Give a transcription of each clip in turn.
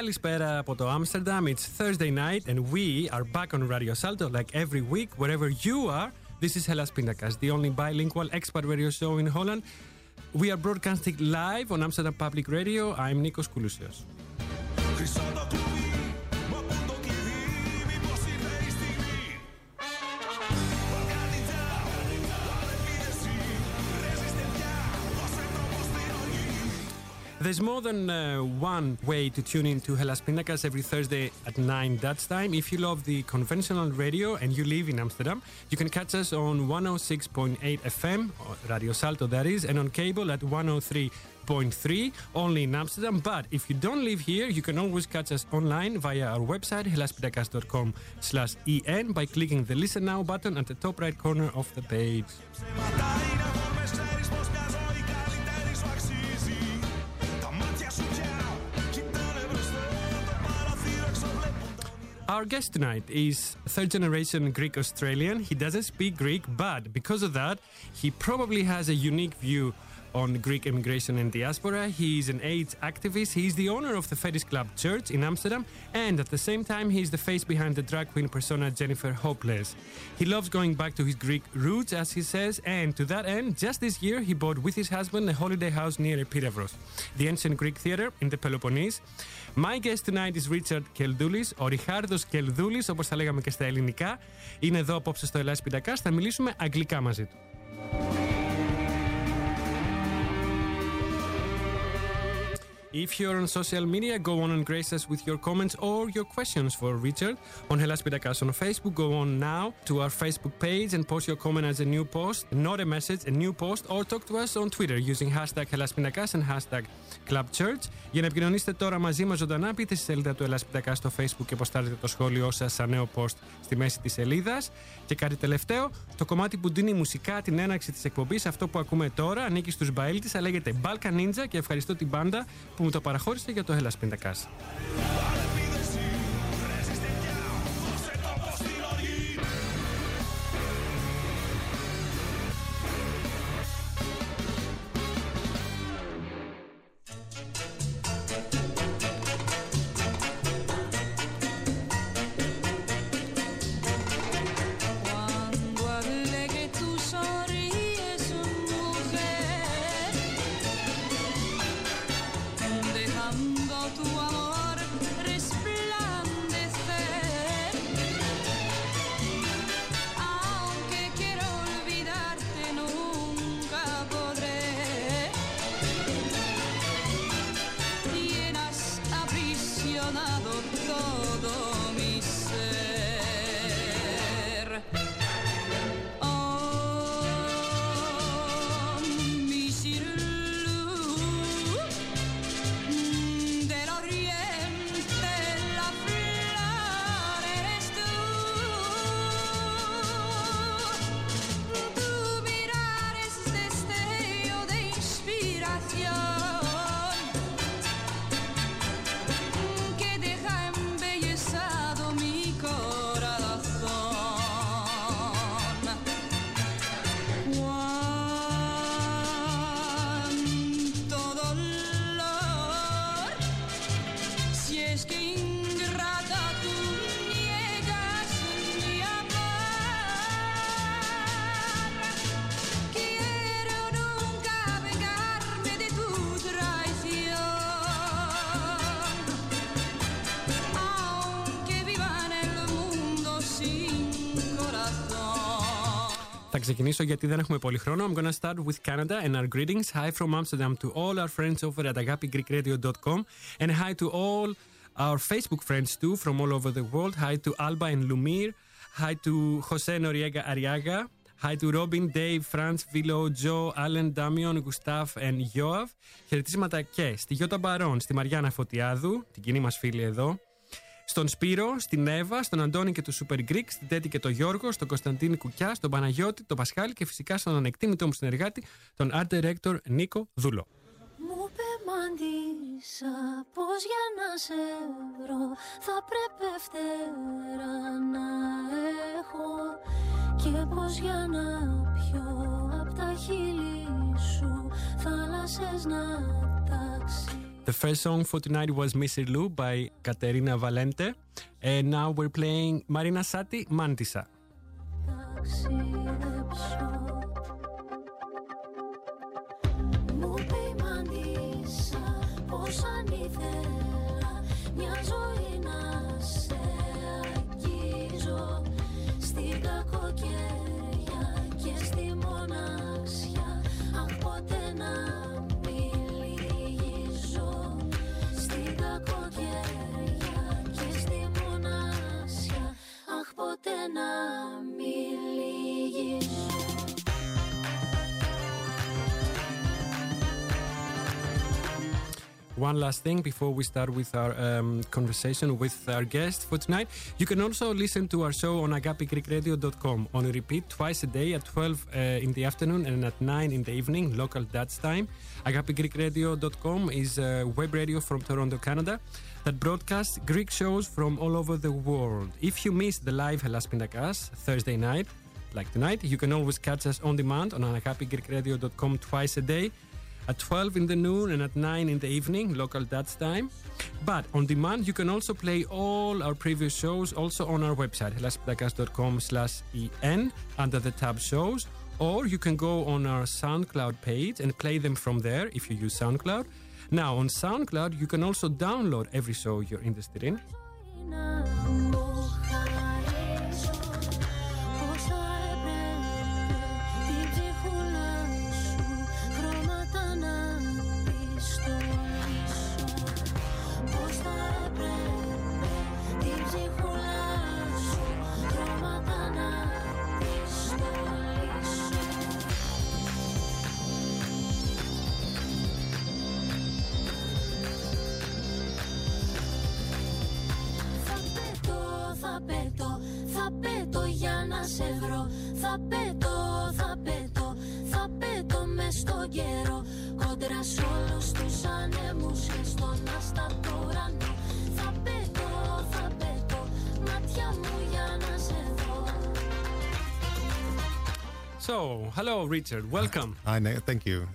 Καλησπέρα από το Amsterdam. It's Thursday night and we are back on Radio Salto like every week, wherever you are. This is Hellas Pindakaas, the only bilingual expat radio show in Holland. We are broadcasting live on Amsterdam Public Radio. I'm Nikos Koulousios. There's more than uh, one way to tune in to Hellas Pindakaas every Thursday at 9 Dutch time. If you love the conventional radio and you live in Amsterdam, you can catch us on 106.8 FM, Radio Salto that is, and on cable at 103.3 only in Amsterdam. But if you don't live here, you can always catch us online via our website hellaspindakaas.com slash en by clicking the Listen Now button at the top right corner of the page. Our guest tonight is third generation Greek Australian. He doesn't speak Greek, but because of that, he probably has a unique view on Greek immigration and diaspora. He is an AIDS activist. He is the owner of the Fetish Club Church in Amsterdam, and at the same time, he is the face behind the drag queen persona Jennifer Hopeless. He loves going back to his Greek roots, as he says, and to that end, just this year, he bought with his husband a holiday house near Epiravros, the ancient Greek theater in the Peloponnese. My guest tonight is Richard Keldulis, ο Ριχάρδος Κελδούλης, όπως θα λέγαμε και στα ελληνικά. Είναι εδώ απόψε στο Ελλάς Πιτακάς, θα μιλήσουμε αγγλικά μαζί του. If you're on social media, go on and grace us with your comments or your questions for Richard on Hellas Pitakas on Facebook. Go on now to our Facebook page and post your comment as a new post, not a message, a new post, or talk to us on Twitter using hashtag Hellas Pitakas and hashtag Club Church. Για να επικοινωνήσετε τώρα μαζί μα ζωντανά, μπείτε στη σελίδα του Hellas Pitakas στο Facebook και ποστάρετε το σχόλιο σα σαν νέο post στη μέση τη σελίδα. Και κάτι τελευταίο, το κομμάτι που δίνει μουσικά την έναρξη τη εκπομπή, αυτό που ακούμε τώρα, ανήκει στου Μπαίλτη, λέγεται Balkan Ninja και ευχαριστώ την μπάντα που μου το παραχώρησε για το Hellas Pindakaas. Ξεκινήσω γιατί δεν έχουμε πολύ χρόνο. I'm gonna start with Canada and our greetings. Hi from Amsterdam to all our friends over at agapigreekradio.com and hi to all our Facebook friends too from all over the world. Hi to Alba and Lumir. Hi to Jose Noriega Ariaga. Hi to Robin, Dave, Franz, Vilo, Joe, Allen, Damion, Gustav and Yoav. Χαιρετίσματα και στη Γιώτα Μπαρόν, στη Μαριάννα Φωτιάδου, την κοινή μας φίλη εδώ, στον Σπύρο, στην Εύα, στον Αντώνη και τους Super Greek, στην Τέτη και τον Γιώργο, στον Κωνσταντίνη Κουκιά, στον Παναγιώτη, τον Πασχάλη και φυσικά στον ανεκτήμητό μου συνεργάτη, τον Art Director Νίκο Δούλο. Μου πεμαντήσα πως για να σε βρω θα πρέπει Δευτέρα να έχω και πως για να πιω απ' τα χείλη σου θάλασσες να ταξιδεύω The first song for tonight was Mr. Lou by Caterina Valente. And now we're playing Marina Satti, Mantissa. Last thing before we start with our um, conversation with our guest for tonight. You can also listen to our show on agapigreekradio.com on repeat twice a day at 12 uh, in the afternoon and at 9 in the evening, local Dutch time. agapigreekradio.com is a web radio from Toronto, Canada that broadcasts Greek shows from all over the world. If you miss the live Hellas Pindakaas Thursday night, like tonight, you can always catch us on demand on agapigreekradio.com twice a day at 12 in the noon and at 9 in the evening, local Dutch time. But on demand, you can also play all our previous shows also on our website, hellaspindakaas.com slash en under the tab shows. Or you can go on our SoundCloud page and play them from there if you use SoundCloud. Now, on SoundCloud, you can also download every show you're interested in. So, hello, Richard. Welcome. Hi. Thank you.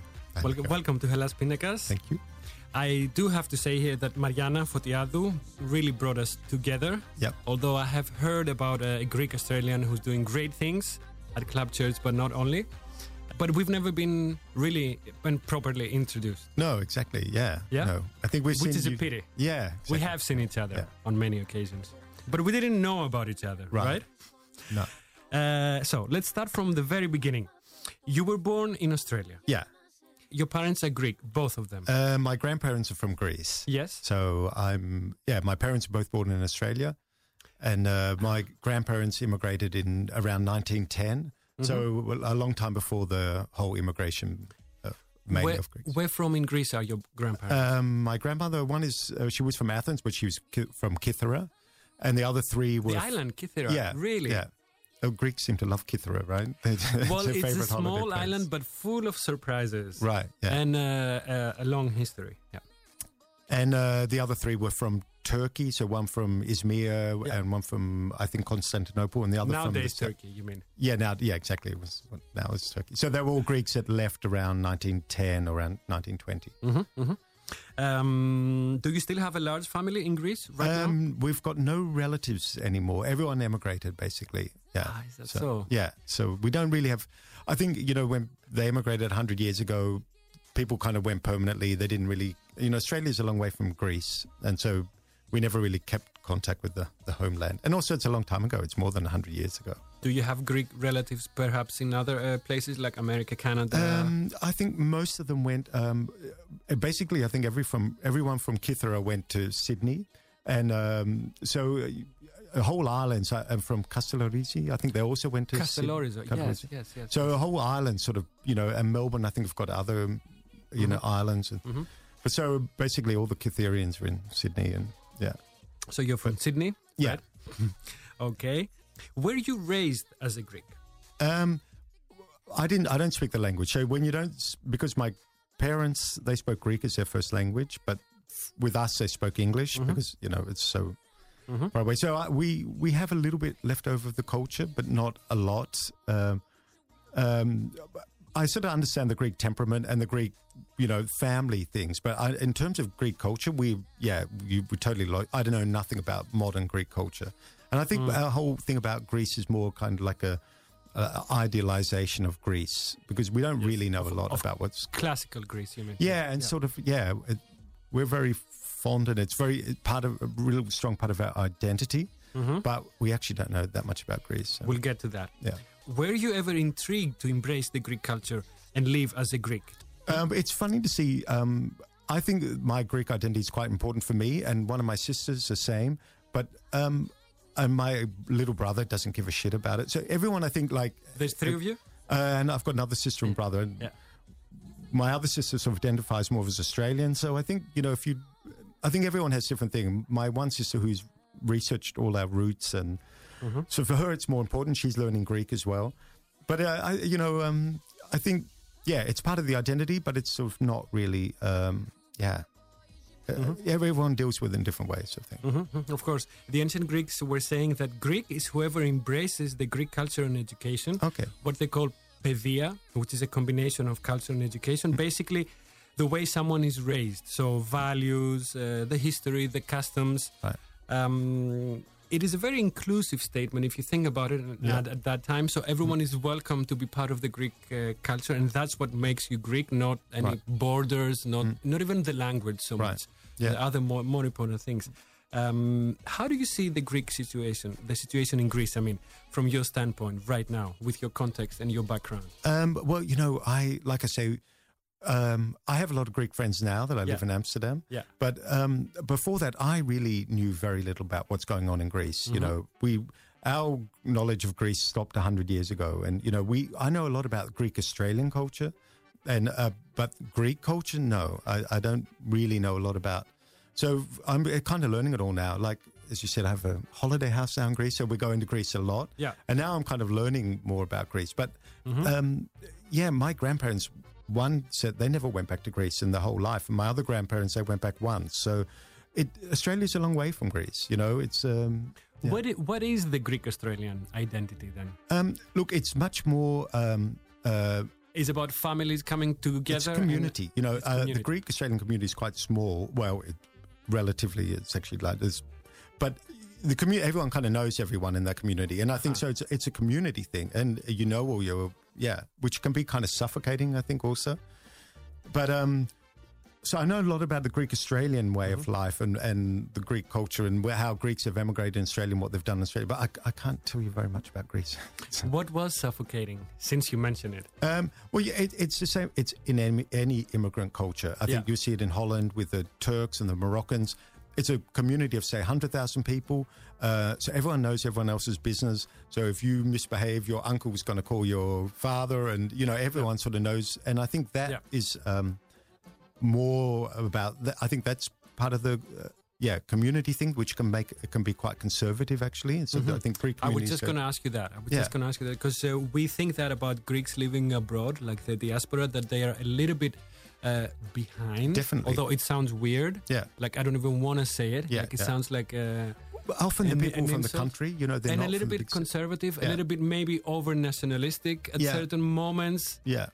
Welcome, welcome to Hellas Pindakaas. Thank you. I do have to say here that Mariana Fotiadou really brought us together. Yep. Although I have heard about a Greek Australian who's doing great things at Club Church, but not only. But we've never been really been properly introduced, No, exactly. Yeah. Yeah? No, I think we've which seen is a pity. Yeah. We have seen each other Yeah. on many occasions, but we didn't know about each other, right? Right. No. Uh, so let's start from the very beginning. You were born in Australia. Yeah. Your parents are Greek, both of them. Uh, my grandparents are from Greece. yes. So I'm, yeah, my parents are both born in Australia. And uh, my grandparents immigrated in around 1910. So Mm-hmm. a long time before the whole immigration, uh, mainly Where, of Greeks. where from in Greece are your grandparents? Um, my grandmother, one is, uh, she was from Athens, but she was ki- from Kythera. And the other three were. the island, Kythera. Yeah. Really? Yeah. Oh, Greeks seem to love Kythera, right? Well, it's a small island, but full of surprises. Right, yeah. And uh, uh, a long history. Yeah. And uh, the other three were from Turkey. So one from Izmir Yeah. and one from, I think, Constantinople, and the other from. Nowadays, Turkey, you mean? Yeah, now, yeah, exactly. It was now it's Turkey. So they were all Greeks that left around 1910, around 1920. Mm-hmm, Um, do you still have a large family in Greece right now? Um, we've got no relatives anymore. Everyone emigrated, basically. Yeah. Ah, that so? Yeah. So we don't really have. I think you know when they emigrated 100 years ago, people kind of went permanently. They didn't really. You know, Australia's a long way from Greece, and so we never really kept contact with the, the homeland. And also, it's a long time ago. It's more than 100 years ago. Do you have Greek relatives perhaps in other uh, places like America, Canada? Um, I think most of them went. Um, uh, basically, I think every from everyone from Kythera went to Sydney, and um, so uh, a whole island. So, and from Castellorisi, I think they also went to Castellorizo. Yes, yes, yes. So a whole island, sort of, you know, and Melbourne, I think, have got other, you know, islands. And, Mhm. But so basically, all the Kytherians are in Sydney, and yeah, So you're from Sydney? yeah. right? Okay. Were you raised as a Greek? Um, I didn't. I don't speak the language. So when you don't, because my parents they spoke Greek as their first language, but with us they spoke English because you know it's so Mhm. far away. So I, we we have a little bit left over of the culture, but not a lot. Um, um, I sort of understand the Greek temperament and the Greek, you know, family things. But I, in terms of Greek culture, we, yeah, you, we totally, lo- I don't know nothing about modern Greek culture. And I think Mm. our whole thing about Greece is more kind of like a, idealization of Greece because we don't really know a lot of- about what's Classical Greece, you mean? yeah, and sort of yeah, it, we're very fond and it's very it's part of a real strong part of our identity. But we actually don't know that much about Greece. so- Mm-hmm. We'll get to that. yeah. Were you ever intrigued to embrace the Greek culture and live as a Greek? Um, it's funny to see. Um, I think my Greek identity is quite important for me, and one of my sisters the same. But um, and my little brother doesn't give a shit about it. So everyone, I think, like, There's three of you? uh, and I've got another sister and brother. And Yeah. my other sister sort of identifies more as Australian. So I think you know if you, I think everyone has different thing. My one sister who's researched all our roots, and so for her it's more important. She's learning Greek as well. But uh, I, you know, um, I think yeah, it's part of the identity, but it's sort of not really. Um, yeah, uh, everyone deals with it in different ways. I think. Mhm, Of course. The ancient Greeks were saying that Greek is whoever embraces the Greek culture and education. Okay. What they call pedia, which is a combination of culture and education. Basically, the way someone is raised. So, values, uh, the history, the customs. Right. Um, it is a very inclusive statement if you think about it Yeah. at, at that time. So, everyone is welcome to be part of the Greek uh, culture, and that's what makes you Greek, not any Right. borders, not, not even the language so Right. much. Yeah. The other more, more important things. Um, how do you see the Greek situation, the situation in Greece? I mean, from your standpoint right now, with your context and your background. Um, well, you know, I like I say, um, I have a lot of Greek friends now that I live in Amsterdam. Yeah. But um, before that, I really knew very little about what's going on in Greece. You know, we our knowledge of Greece stopped hundred years ago, and you know, we I know a lot about Greek Australian culture, and uh, but Greek culture, no, I, I don't really know a lot about. So I'm kind of learning it all now. Like as you said, I have a holiday house now in Greece, so we're going to Greece a lot. Yeah. And now I'm kind of learning more about Greece. But um, yeah, my grandparents, one said they never went back to Greece in their whole life. And my other grandparents, they went back once. So it, Australia's a long way from Greece. You know, it's. Um, yeah. What, i- what is the Greek Australian identity then? um, look, it's much more. Um, uh, Is about families coming together. it's community. You know, uh, the. Greek Australian community is quite small. Well, it, relatively, it's actually like this, but the community, everyone kind of knows everyone in that community, and I think so. It's it's a community thing, and you know all your yeah, which can be kind of suffocating. I think also, but um. So I know a lot about the Greek Australian way of life and, and the Greek culture and where, how Greeks have emigrated in Australia and what they've done in Australia, but I, I can't tell you very much about Greece. What was suffocating since you mentioned it? Um, well, yeah, it, it's the same. It's in any, any immigrant culture. I think Yeah. you see it in Holland with the Turks and the Moroccans. It's a community of say 100,000 people. Uh, so everyone knows everyone else's business. So if you misbehave, your uncle is going to call your father, and you know everyone sort of knows. And I think that Yeah. is um, more about. That. I think that's part of the. Uh, yeah, community thing, which can make it can be quite conservative actually. And so I think Greek Mm-hmm. I was just going to ask you that. I was Yeah. just going to ask you that because uh, we think that about Greeks living abroad, like the diaspora, that they are a little bit uh, behind. Definitely. Although it sounds weird. Yeah. Like I don't even want to say it. Yeah, Like it yeah. sounds like. Uh, often the people from the country, you know, they're and not a little bit conservative, a little bit maybe over nationalistic at Yeah. certain moments, Yeah.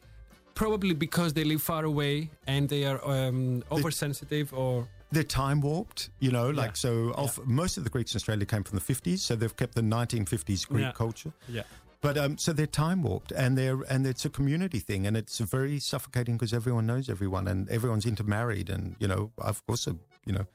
probably because they live far away and they are um, oversensitive or they're time warped, you know, like Yeah. so. Of, Most of the Greeks in Australia came from the 50s, so they've kept the 1950s Greek Yeah. culture. yeah. But um, so they're time warped, and they're and it's a community thing, and it's very suffocating because everyone knows everyone, and everyone's intermarried, and you know, of course, uh, you know.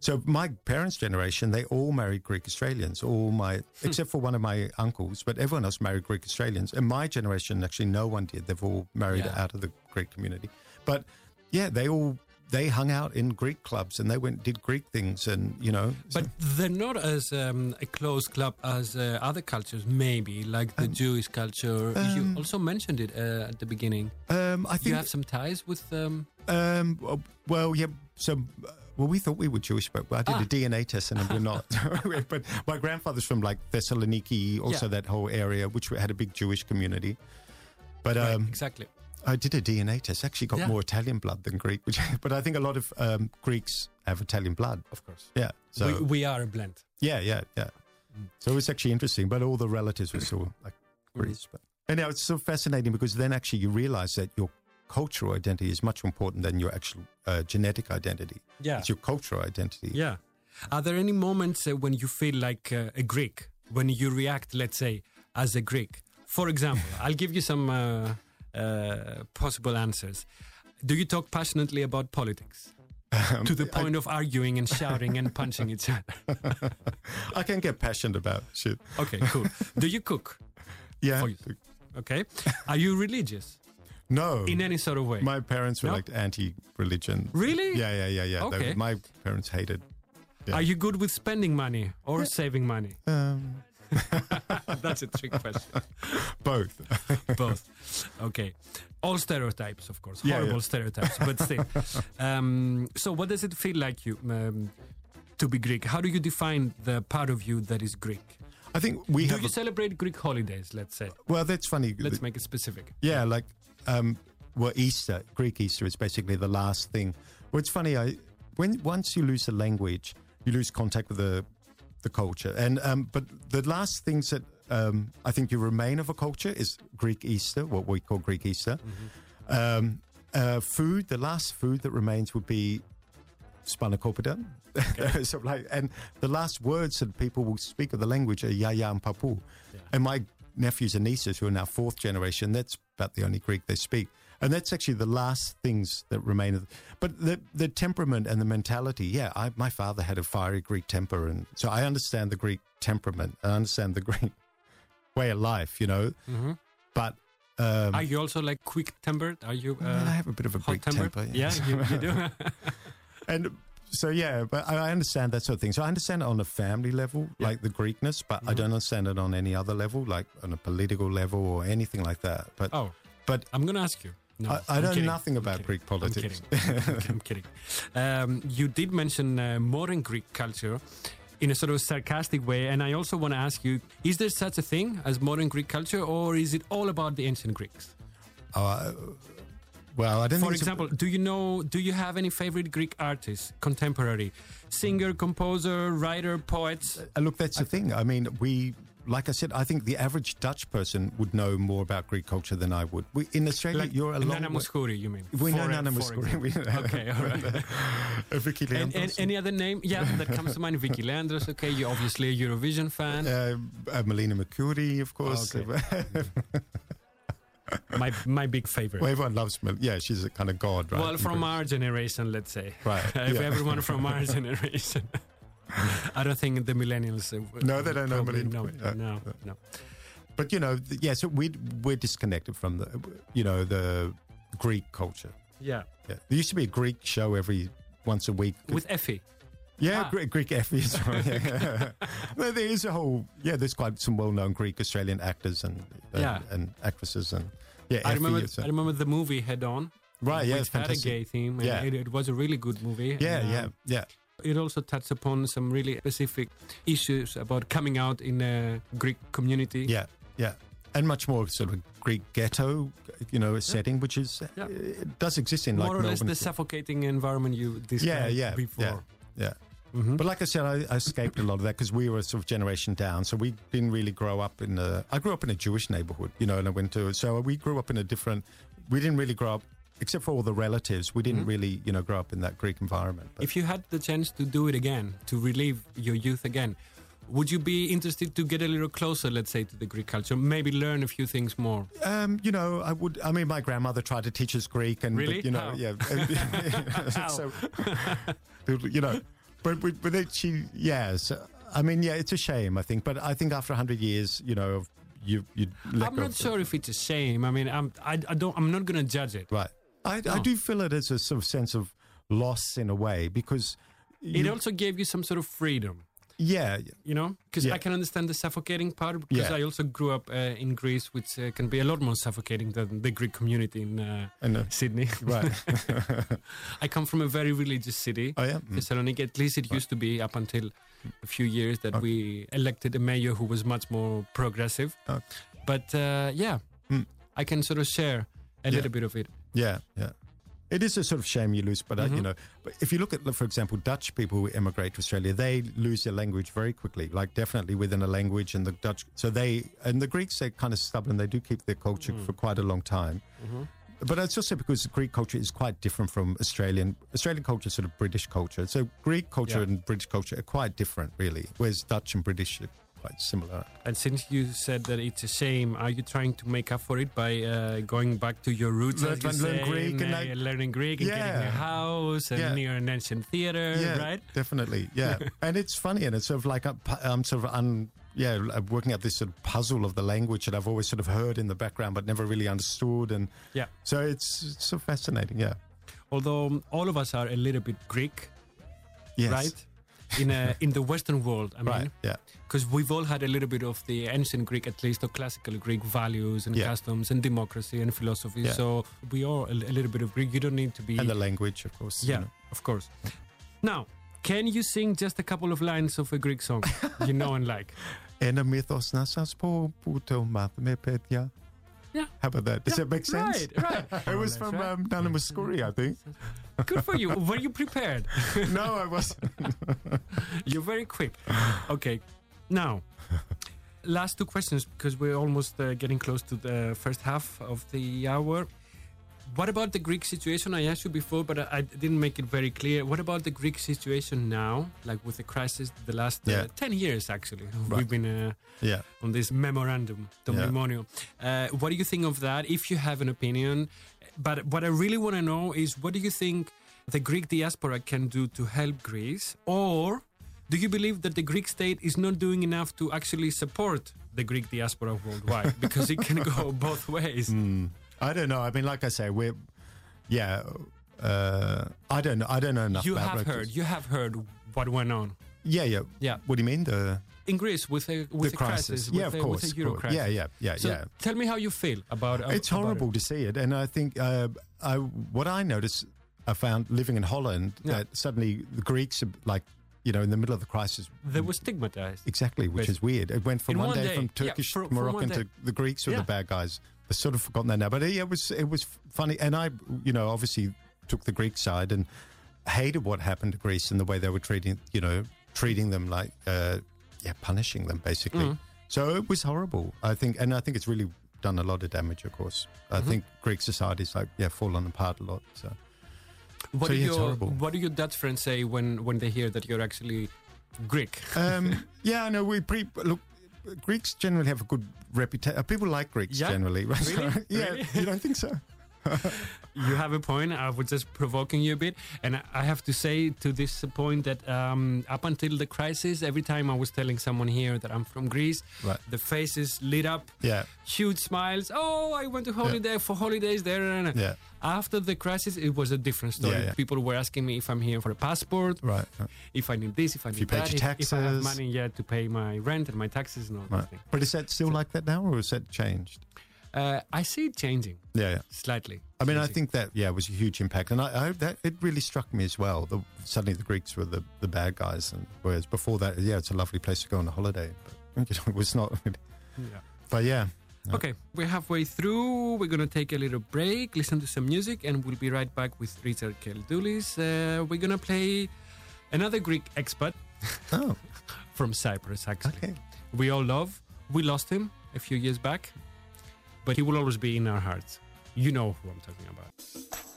So my parents' generation, they all married Greek Australians, all my except for one of my uncles, but everyone else married Greek Australians. And my generation, actually, no one did. They've all married Yeah. out of the Greek community. But yeah, they all they hung out in Greek clubs and they went did Greek things, and you know. But they're not as um, a close club as uh, other cultures, maybe, like the Jewish culture. you also mentioned it uh, at the beginning. um, I You have some ties with um, Um, well- yeah. So, uh, well, we thought we were Jewish, but I did Ah. a DNA test and we're not. but my grandfather's from like Thessaloniki, also Yeah. that whole area, which had a big Jewish community. But right, um, exactly. I did a DNA test. Actually, got Yeah. more Italian blood than Greek. Which, but I think a lot of um, Greeks have Italian blood. Of course. Yeah. So we, we are a blend. yeah, yeah, yeah. So it was actually interesting. But all the relatives were still like Mm. But And now it's so fascinating because then actually you realize that your cultural identity is much more important than your actual uh, genetic identity. Yeah. It's your cultural identity. Yeah. Are there any moments uh, when you feel like uh, a Greek, when you react, let's say, as a Greek? For example, I'll give you some uh, possible answers. Do you talk passionately about politics? to the point of arguing and shouting and punching each other. I can get passionate about shit. Okay, cool. Do you cook? Yeah. You. Okay. Are you religious No. in any sort of way? my parents were No? like anti-religion. really? Yeah, yeah, yeah, yeah. They- Okay. my parents hated. yeah. Are you good with spending money or saving money? Um, That's a trick question. both. Both. Okay. All stereotypes, of course. Yeah, Horrible yeah. stereotypes, but still. Um, so, what does it feel like you um, to be Greek? How do you define the part of you that is Greek? I think we do have. you a- celebrate Greek holidays? Let's say. well, that's funny. Let's make it specific. Yeah, like um, well, Easter, Greek Easter is basically the last thing. Well, it's funny. I when once you lose the language, you lose contact with the the culture. And um, but the last things that um, I think you remain of a culture is Greek Easter, what we call Greek Easter. Um, uh, food. The last food that remains would be spanakopita. so like, and the last words that people will speak of the language are yaya and papu. And my nephews and nieces, who are now fourth generation, that's about the only Greek they speak. And that's actually the last things that remain. Of, but the the temperament and the mentality, yeah. I, my father had a fiery Greek temper, and so I understand the Greek temperament. I understand the Greek way of life, you know. hmm But um, Are you also like quick tempered? Are you uh, I have a bit of a Greek temper. Yeah, you, you do. and so yeah, but I I understand that sort of thing. So I understand it on a family level, Yeah. like the Greekness, but Mm-hmm. I don't understand it on any other level, like on a political level or anything like that. But oh, but I'm gonna ask you. No, I, I I'm know kidding. nothing I'm about kidding. Greek I'm politics. kidding. I'm kidding. Um, you did mention uh, modern Greek culture in a sort of sarcastic way, and I also want to ask you: Is there such a thing as modern Greek culture, or is it all about the ancient Greeks? Uh, well, I don't. For think it's a- example, do you know? Do you have any favorite Greek artists, contemporary, singer, composer, writer, poets? Uh, look, that's the thing. I mean, we, like I said, I think the average Dutch person would know more about Greek culture than I would. We, in Australia, Like you're a long Nana Mouskouri, you mean? We know Nana for Mouskouri. example. We know- Okay, all right. Vicky And, and any other name? Yeah, that comes to mind. Vicky Leandros. Okay, you're obviously a Eurovision fan. uh, uh, Melina Mercouri, of course. Okay. my my big favorite. well, everyone loves Mel. Yeah, she's a kind of god, right? well, from our generation, let's say. Right, yeah. everyone from our generation. I don't think the millennials. uh, No, they don't millennial- know it. uh, no, no. But you know, th- yeah. So we we're disconnected from the, you know, the Greek culture. Yeah, Yeah, there used to be a Greek show every once a week. with Effie. yeah, Ah. Greek, Greek Effie as well. Yeah. no, there is a whole. Yeah, there's quite some well-known Greek Australian actors and and, Yeah. and actresses and yeah. I Effie remember. is I remember the movie Head On. right. Yeah, which had a gay theme. And Yeah. it, it was a really good movie. Yeah, and, yeah, um, yeah. It also touched upon some really specific issues about coming out in a Greek community. Yeah, yeah, and much more sort of Greek ghetto, you know, setting, which is Yeah. it does exist in More like or less Melbourne. the suffocating environment you yeah, described yeah, before. yeah, yeah. Mhm. But like I said, I, I escaped a lot of that because we were sort of generation down. So we didn't really grow up in a. I grew up in a Jewish neighborhood, you know, and I went to. So we grew up in a different. We didn't really grow up, except for all the relatives. We didn't really, you know, grow up in that Greek environment. But If you had the chance to do it again, to relive your youth again, would you be interested to get a little closer, let's say, to the Greek culture? Maybe learn a few things more. Um, you know, I would. I mean, my grandmother tried to teach us Greek, and Really? but, you know, How? yeah. so, you know, but but, but it, she, yeah. So, I mean, yeah, it's a shame. I think, but I think after hundred years, you know, of you you. I'm not sure if it's a shame. I mean, I'm, I, I don't. I'm not going to judge it. Right. I, I do feel it as a sort of sense of loss in a way because. It also gave you some sort of freedom. yeah, you know because Yeah. i can understand the suffocating part because Yeah. i also grew up uh, in greece which uh, can be a lot more suffocating than the greek community in uh, sydney Right. i come from a very religious city oh yeah. Mm. thessaloniki at least it used to be up until a few years that Okay. we elected a mayor who was much more progressive Okay. but uh, yeah Mm. i can sort of share a little bit of it Yeah. Yeah. It is a sort of shame you lose, but uh, Mm-hmm. you know, but if you look at, for example, Dutch people who immigrate to Australia, they lose their language very quickly. Like definitely within a language, and the Dutch. So they and the Greeks, they're kind of stubborn. They do keep their culture Mm. for quite a long time. Mm-hmm. But it's also because Greek culture is quite different from Australian. Australian culture is sort of British culture. So Greek culture Yeah. and British culture are quite different, really. Whereas Dutch and British quite similar. And since you said that it's a shame, are you trying to make up for it by uh, going back to your roots? Learn- you learn Greek and uh, like- learning Greek and getting a house and Yeah. near an ancient theater, yeah, right? Definitely, yeah. and it's funny, and it's sort of like I'm sort of un, yeah, working out this sort of puzzle of the language that I've always sort of heard in the background but never really understood, and Yeah. so it's, it's so fascinating, yeah. Although um, all of us are a little bit Greek, Yes. right? In a, in the Western world, I mean, Right. Yeah. because we've all had a little bit of the ancient Greek, at least, or classical Greek values and Yeah. customs and democracy and philosophy. Yeah. So we are a, a little bit of Greek. You don't need to be. And the language, of course. you yeah, know. of course. Now, can you sing just a couple of lines of a Greek song you know and like? Ένα μύθος να σας πω που το μάθαμε παιδιά. yeah. How about that? Does Yeah, that make sense? Right, right. It was from um, Nana Mouskouri, I think. Good for you. Were you prepared? no, I wasn't. You're very quick. Okay. Now, last two questions because we're almost uh, getting close to the first half of the hour. What about the Greek situation? I asked you before, but I, I didn't make it very clear. What about the Greek situation now, like with the crisis, the last uh, 10 years actually? We've been uh, yeah. on this memorandum, Dominimonio. Uh, what do you think of that? If you have an opinion, but what I really want to know is what do you think the Greek diaspora can do to help Greece, or do you believe that the Greek state is not doing enough to actually support the Greek diaspora worldwide because it can go both ways? Mm. I don't know. I mean, like I say, we're, yeah. Uh, I don't know. I don't know enough You about have heard, you have heard what went on Yeah, yeah. Yeah. What do you mean the in Greece with a with the a crisis, yeah, with, of a, course. with a Euro course. crisis. Yeah, yeah, yeah, So yeah. tell me how you feel about it. It's about it. horrible to see it, and I think uh, I, what I noticed, I found living in Holland Yeah. that suddenly the Greeks are like, you know, in the middle of the crisis. They were stigmatized. Exactly, which is weird. It went from one, one day, from yeah, Turkish for- to Moroccan to the Greeks were Yeah. the bad guys. I've sort of forgotten that now, but yeah, it was it was funny, and I, you know, obviously took the Greek side and hated what happened to Greece and the way they were treating, you know, treating them like, uh, yeah, punishing them basically. Mm. So it was horrible. I think, and I think it's really done a lot of damage. Of course, I Mm-hmm. think Greek society's like yeah, fallen apart a lot. So What So, do yeah, your. What do your Dutch friends say when when they hear that you're actually Greek? um, yeah, I know we pre look. Greeks generally have a good reputation. Uh, people like Greeks Yeah? generally. right? Really? yeah, Really? you don't think so? you have a point. I was just provoking you a bit, and I have to say to this point that um, up until the crisis, every time I was telling someone here that I'm from Greece, Right. the faces lit up, Yeah, huge smiles. Oh, I went to holiday for holidays there. yeah, After the crisis, it was a different story. Yeah, yeah. People were asking me if I'm here for a passport, right. if I need this, if I need you that, your if, if I have money yet to pay my rent and my taxes and all right. that. But is that still like that now, or has that changed? Uh, I see it changing Yeah, yeah. slightly. I mean, I think that yeah was a huge impact, and I, I that it really struck me as well. The, suddenly, the Greeks were the, the bad guys, and whereas before that, yeah, it's a lovely place to go on a holiday, but you know, it was not. Yeah. But yeah. Okay, we're halfway through. We're gonna take a little break, listen to some music, and we'll be right back with Richard Keldoulis. Uh, we're gonna play another Greek expat oh, from Cyprus. Actually, okay. we all love. We lost him a few years back, but he will always be in our hearts. You know who I'm talking about.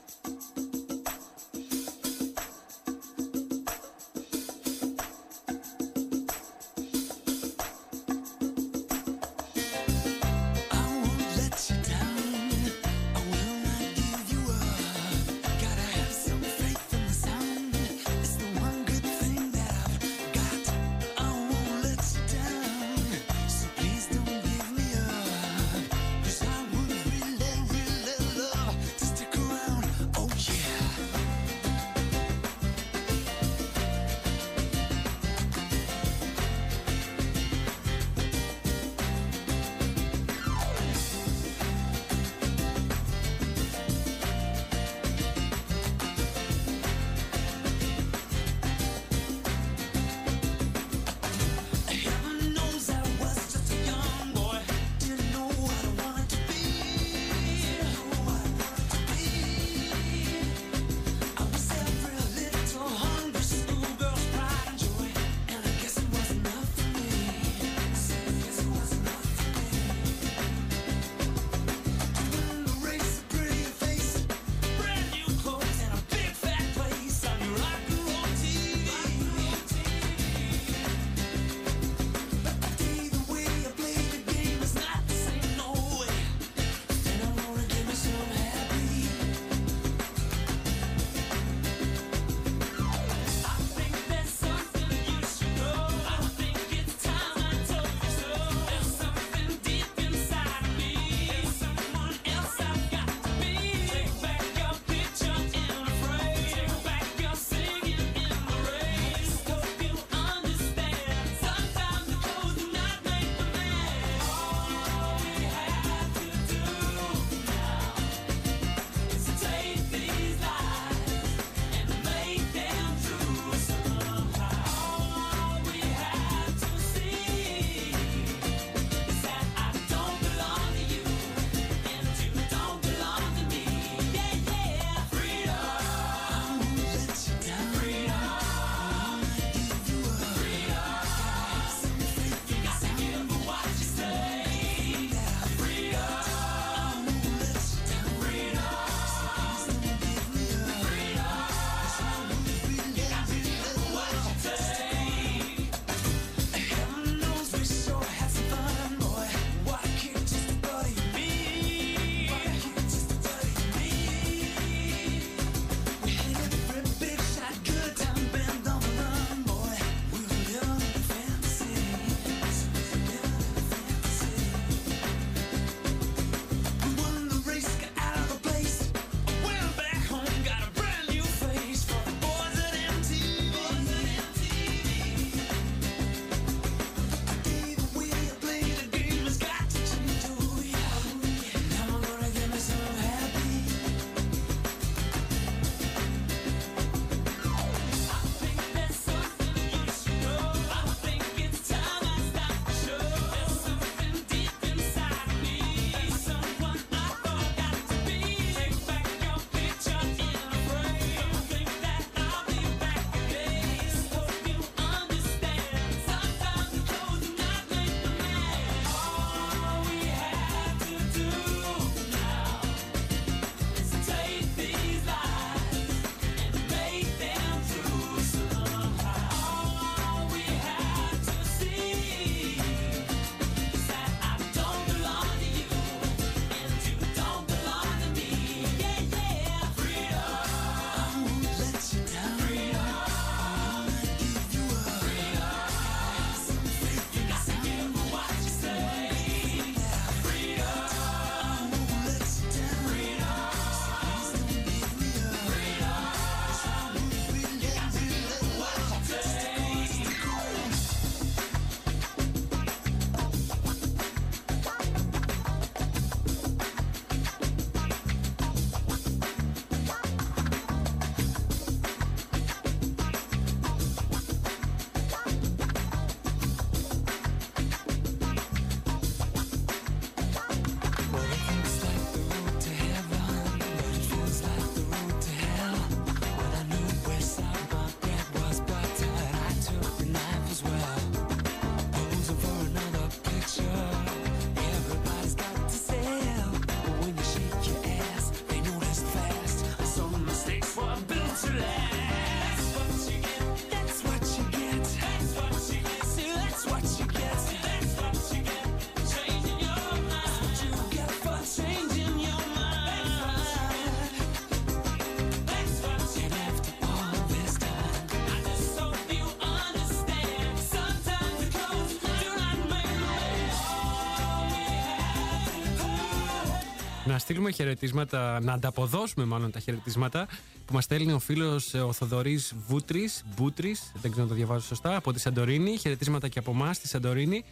Στείλουμε χαιρετίσματα, να ανταποδώσουμε μάλλον τα χαιρετίσματα που μας στέλνει ο φίλος ο Θοδωρής Βούτρης, Μπούτρης, δεν ξέρω να το διαβάζω σωστά, από τη Σαντορίνη. Χαιρετίσματα και από εμάς στη Σαντορίνη.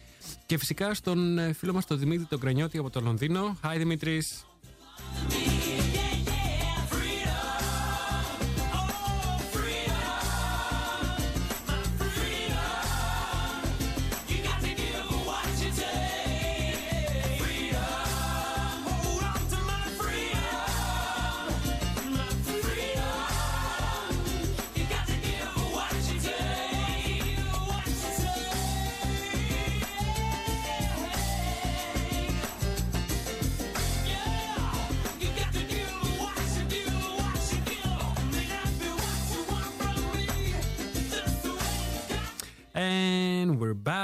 Και φυσικά στον ε, φίλο μας τον Δημήτρη τον Κρανιώτη από το Λονδίνο. Hi Δημήτρης.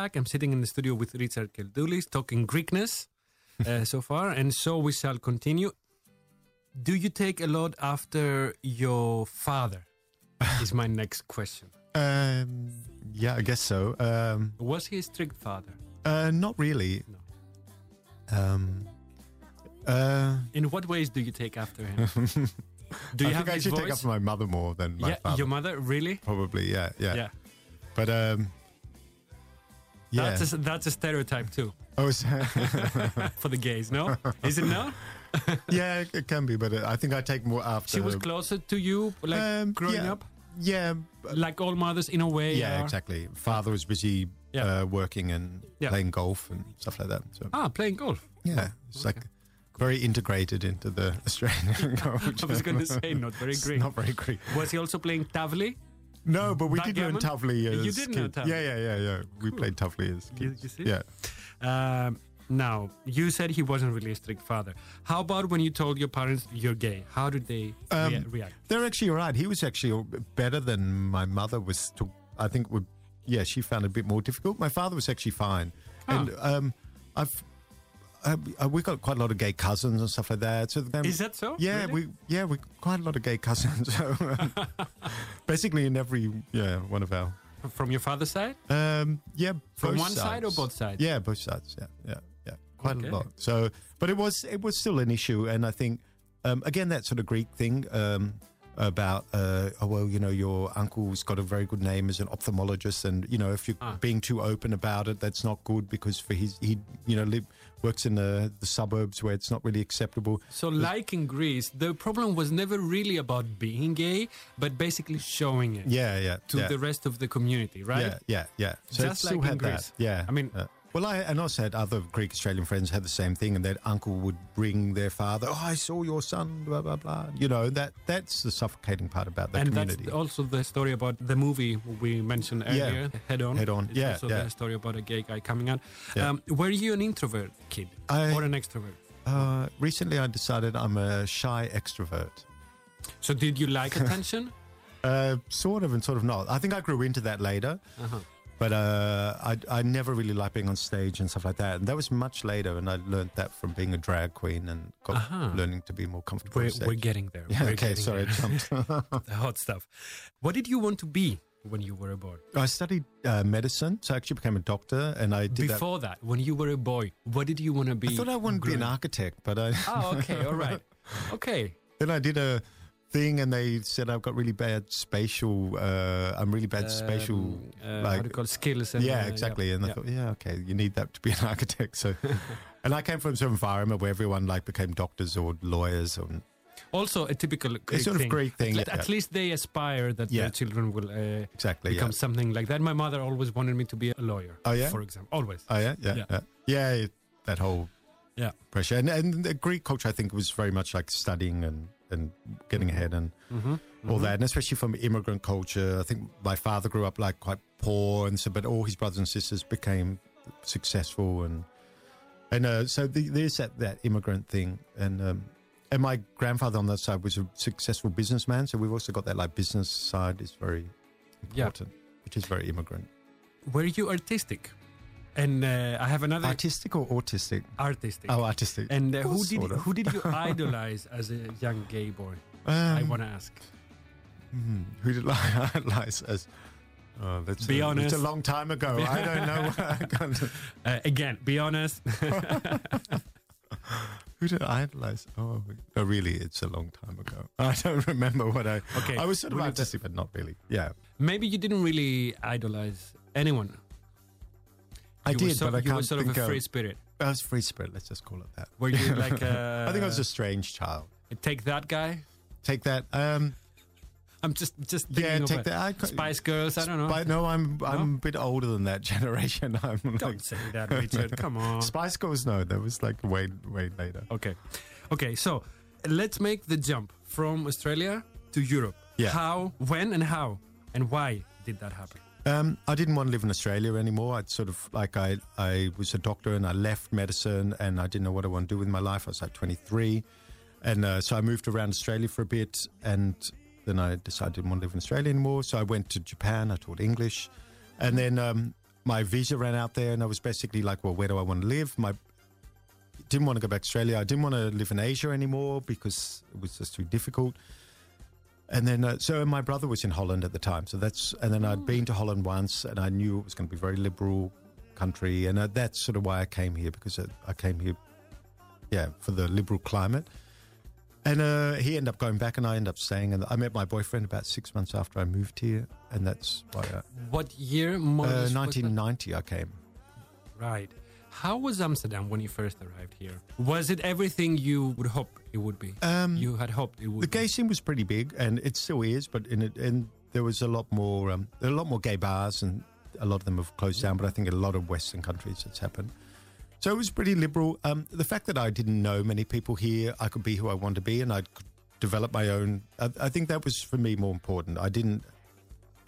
Back. I'm sitting in the studio with Richard Keldoulis talking Greekness uh, so far, and so we shall continue. Do you take a lot after your father? is my next question. Um, yeah, I guess so. Um, Was he a strict father? uh, not really. Um, uh, In what ways do you take after him? Do you I have think I should take voice? after my mother more than my yeah, father. your mother, really? Probably, yeah, yeah. Yeah. But um, yeah. That's a, that's a stereotype too oh, for the gays, no? Is it no? yeah, it- can be, but uh, I think I take more after. She was closer to you, like Um, growing yeah, up, Yeah, like all mothers in a way. yeah, are. exactly. Father was busy Yeah. uh, working and Yeah. playing golf and stuff like that. So Ah, playing golf. yeah, it's like very integrated into the Australian culture. I was going to say not very Greek. Not very Greek. Was he also playing tavli? No, but we did learn? Tavli as You did know. Tavli? Yeah, yeah, yeah, yeah. We played Tavli as kids. you see? Yeah. Um, now, you said he wasn't really a strict father. How about when you told your parents you're gay? How did they Um, rea- react? They're actually right. He was actually better than my mother was. To, I think would yeah, she found it a bit more difficult. My father was actually fine, and um, I've. Uh, uh, we got quite a lot of gay cousins and stuff like that. So then, Is that so? Yeah, Really? we yeah we quite a lot of gay cousins. So basically, in every yeah one of our From your father's side? um, yeah From one side or both sides? Yeah, both sides. Yeah, yeah, yeah. Quite Okay. a lot. So, but it was it was still an issue, and I think um, again that sort of Greek thing um, about uh, oh well, you know, your uncle's got a very good name as an ophthalmologist, and you know, if you're Ah. being too open about it, that's not good because for his he you know live, works in the the suburbs where it's not really acceptable. So, like in Greece, the problem was never really about being gay, but basically showing it Yeah, yeah. to yeah. the rest of the community, right? Yeah, yeah, yeah. So Just like in had Greece. that. Yeah. I mean-. Well, I and I had other Greek Australian friends had the same thing, and their uncle would bring their father. Oh, I saw your son. Blah blah blah. You know that that's the suffocating part about the and community. that's also the story about the movie we mentioned Yeah. earlier, Head On. Head On, It's yeah, also yeah. the story about a gay guy coming out. Yeah. Um, were you an introvert kid I- or an extrovert? uh, recently, I decided I'm a shy extrovert. So did you like attention? Uh, sort of and sort of not. I think I grew into that later. Uh-huh. But uh, I, I never really liked being on stage and stuff like that. And that was much later, and I learned that from being a drag queen and got Uh-huh. learning to be more comfortable. We're, we're getting there. yeah, We're okay, getting sorry. there. I jumped. the hot stuff. What did you want to be when you were a boy? I studied uh, medicine, so I actually became a doctor, and I did. Before that, when you were a boy, what did you want to be? I thought I wanted to be an architect, but I Oh, okay, all right. Okay. then I did a thing, and they said I've got really bad spatial. Uh, I'm really bad spatial. Um, uh, what like do you call it? skills? And, yeah, uh, exactly. And I yeah. thought, yeah, okay, you need that to be an architect. So, and I came from some environment where everyone like became doctors or lawyers, or Also, a typical Greek sort of thing. Greek thing, At, yeah. at least they aspire that Yeah. their children will uh, exactly. become Yeah. something like that. My mother always wanted me to be a lawyer. Oh, yeah? For example, always. Oh yeah, yeah, Yeah. yeah, yeah. that whole Yeah. pressure, and and the Greek culture, I think, was very much like studying and and getting ahead and Mm-hmm. all that, and especially from immigrant culture. I think my father grew up like quite poor, and so but all his brothers and sisters became successful, and and uh, so the, there's that that immigrant thing, and um, and my grandfather on that side was a successful businessman, so we've also got that like business side is very Yeah. important, which is very immigrant. Were you artistic? And uh, I have another Artistic or autistic? artistic. Oh, artistic. and uh, who did who did you idolize as a young gay boy? Um, I want to ask. Hmm, who did I idolize as? Oh, that's Be a, honest. It's a long time ago. I don't know. I Uh, again, be honest. Who did I idolize? Oh, no, really, it's a long time ago. I don't remember what I. Okay, I was sort of we'll leave that- artistic, but not really. Yeah, Maybe you didn't really idolize anyone. I You did, so- but I you can't were sort think of a of- free spirit. I was free spirit. Let's just call it that. Were you like uh, I think I was a strange child. take that guy? Take that. Um, I'm just just yeah, take a- that. I, Spice Girls. I don't know. No, I'm I'm a bit older than that generation. I'm Don't like say that, Richard. Come on. Spice Girls. No, that was like way way later. Okay. Okay, so let's make the jump from Australia to Europe. Yeah. How, when, and how, and why did that happen? Um, I didn't want to live in Australia anymore. I'd sort of like I I was a doctor and I left medicine and I didn't know what I want to do with my life. I was like 23, and uh, so I moved around Australia for a bit, and then I decided I didn't want to live in Australia anymore. So I went to Japan. I taught English, and then um, my visa ran out there, and I was basically like, well, where do I want to live? My didn't want to go back to Australia. I didn't want to live in Asia anymore because it was just too difficult. And then, uh, so my brother was in Holland at the time. So that's, and then I'd been to Holland once and I knew it was going to be a very liberal country. And uh, that's sort of why I came here because uh, I came here, yeah, for the liberal climate. And uh, he ended up going back and I ended up staying. And I met my boyfriend about six months after I moved here. And that's why, I, What year? More uh, less was that? 1990 I came. Right. How was Amsterdam when you first arrived here? Was it everything you would hope it would be? Um, you had hoped it would The be? gay scene was pretty big, and it still is. But in it, and there was a lot more. Um, a lot more gay bars, and a lot of them have closed down. But I think in a lot of Western countries it's happened. So it was pretty liberal. Um, the fact that I didn't know many people here, I could be who I wanted to be, and I could develop my own. I, I think that was for me more important. I didn't.